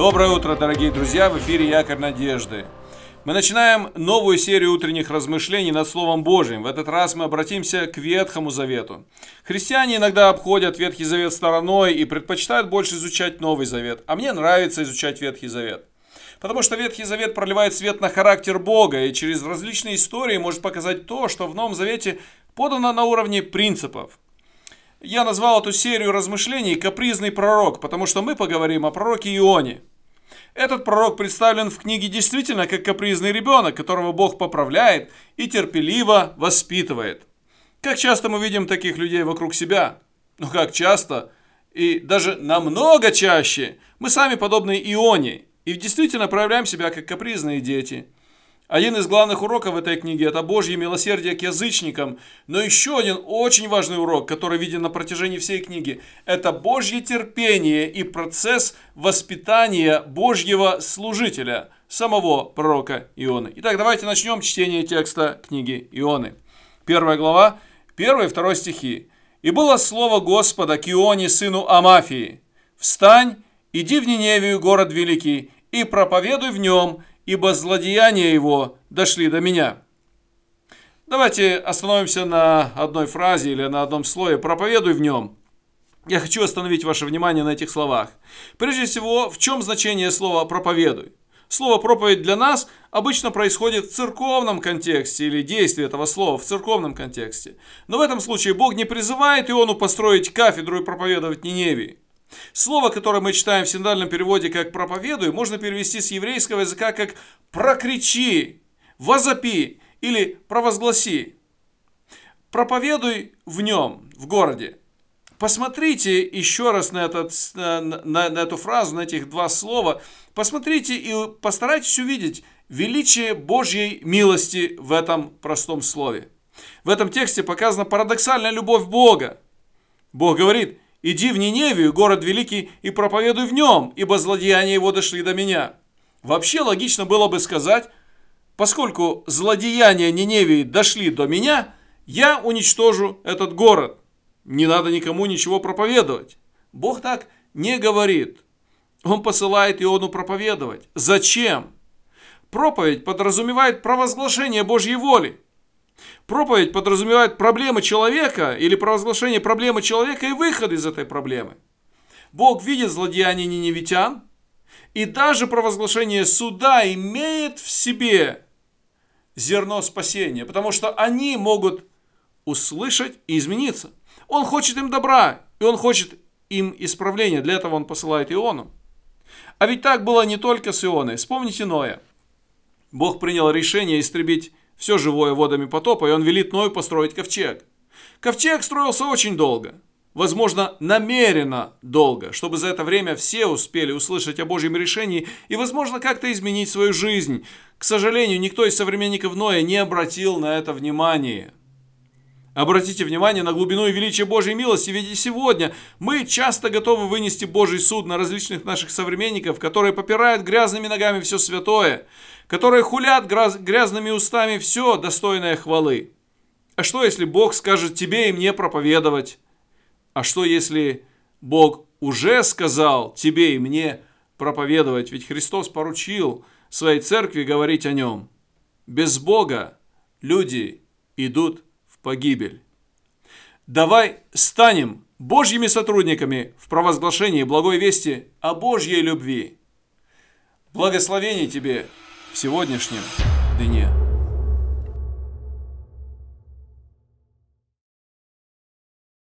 Доброе утро, дорогие друзья! В эфире Якорь Надежды. Мы начинаем новую серию утренних размышлений над Словом Божьим. В этот раз мы обратимся к Ветхому Завету. Христиане иногда обходят Ветхий Завет стороной и предпочитают больше изучать Новый Завет. А мне нравится изучать Ветхий Завет. Потому что Ветхий Завет проливает свет на характер Бога и через различные истории может показать то, что в Новом Завете подано на уровне принципов. Я назвал эту серию размышлений «Капризный пророк», потому что мы поговорим о пророке Ионе. Этот пророк представлен в книге действительно как капризный ребенок, которого Бог поправляет и терпеливо воспитывает. Как часто мы видим таких людей вокруг себя? Ну как часто? И даже намного чаще мы сами подобны Ионе и действительно проявляем себя как капризные дети – один из главных уроков этой книги – это Божье милосердие к язычникам. Но еще один очень важный урок, который виден на протяжении всей книги – это Божье терпение и процесс воспитания Божьего служителя, самого пророка Ионы. Итак, давайте начнем чтение текста книги Ионы. Первая глава, первый и второй стихи. «И было слово Господа к Ионе, сыну Амафии, «Встань, иди в Ниневию, город великий, и проповедуй в нем, ибо злодеяния его дошли до меня». Давайте остановимся на одной фразе или на одном слое. «Проповедуй в нем». Я хочу остановить ваше внимание на этих словах. Прежде всего, в чем значение слова «проповедуй»? Слово «проповедь» для нас обычно происходит в церковном контексте или действие этого слова в церковном контексте. Но в этом случае Бог не призывает Иону построить кафедру и проповедовать Ниневии. Слово, которое мы читаем в синодальном переводе как «проповедуй», можно перевести с еврейского языка как «прокричи», «возопи» или «провозгласи». Проповедуй в нем, в городе. Посмотрите еще раз на, этот, на, на, на эту фразу, на этих два слова. Посмотрите и постарайтесь увидеть величие Божьей милости в этом простом слове. В этом тексте показана парадоксальная любовь Бога. Бог говорит – Иди в Ниневию, город великий, и проповедуй в нем, ибо злодеяния его дошли до меня. Вообще логично было бы сказать, поскольку злодеяния Ниневии дошли до меня, я уничтожу этот город. Не надо никому ничего проповедовать. Бог так не говорит. Он посылает Иону проповедовать. Зачем? Проповедь подразумевает провозглашение Божьей воли. Проповедь подразумевает проблемы человека или провозглашение проблемы человека и выход из этой проблемы. Бог видит злодеяния ниневитян, и даже провозглашение суда имеет в себе зерно спасения, потому что они могут услышать и измениться. Он хочет им добра, и он хочет им исправления. Для этого он посылает Иону. А ведь так было не только с Ионой. Вспомните Ноя. Бог принял решение истребить все живое водами потопа, и он велит Ною построить ковчег. Ковчег строился очень долго, возможно, намеренно долго, чтобы за это время все успели услышать о Божьем решении и, возможно, как-то изменить свою жизнь. К сожалению, никто из современников Ноя не обратил на это внимания. Обратите внимание на глубину и величие Божьей милости, ведь и сегодня мы часто готовы вынести Божий суд на различных наших современников, которые попирают грязными ногами все святое, которые хулят грязными устами все достойное хвалы. А что, если Бог скажет тебе и мне проповедовать? А что, если Бог уже сказал тебе и мне проповедовать? Ведь Христос поручил своей церкви говорить о нем. Без Бога люди идут погибель. Давай станем Божьими сотрудниками в провозглашении благой вести о Божьей любви. Благословение тебе! в сегодняшнем дне.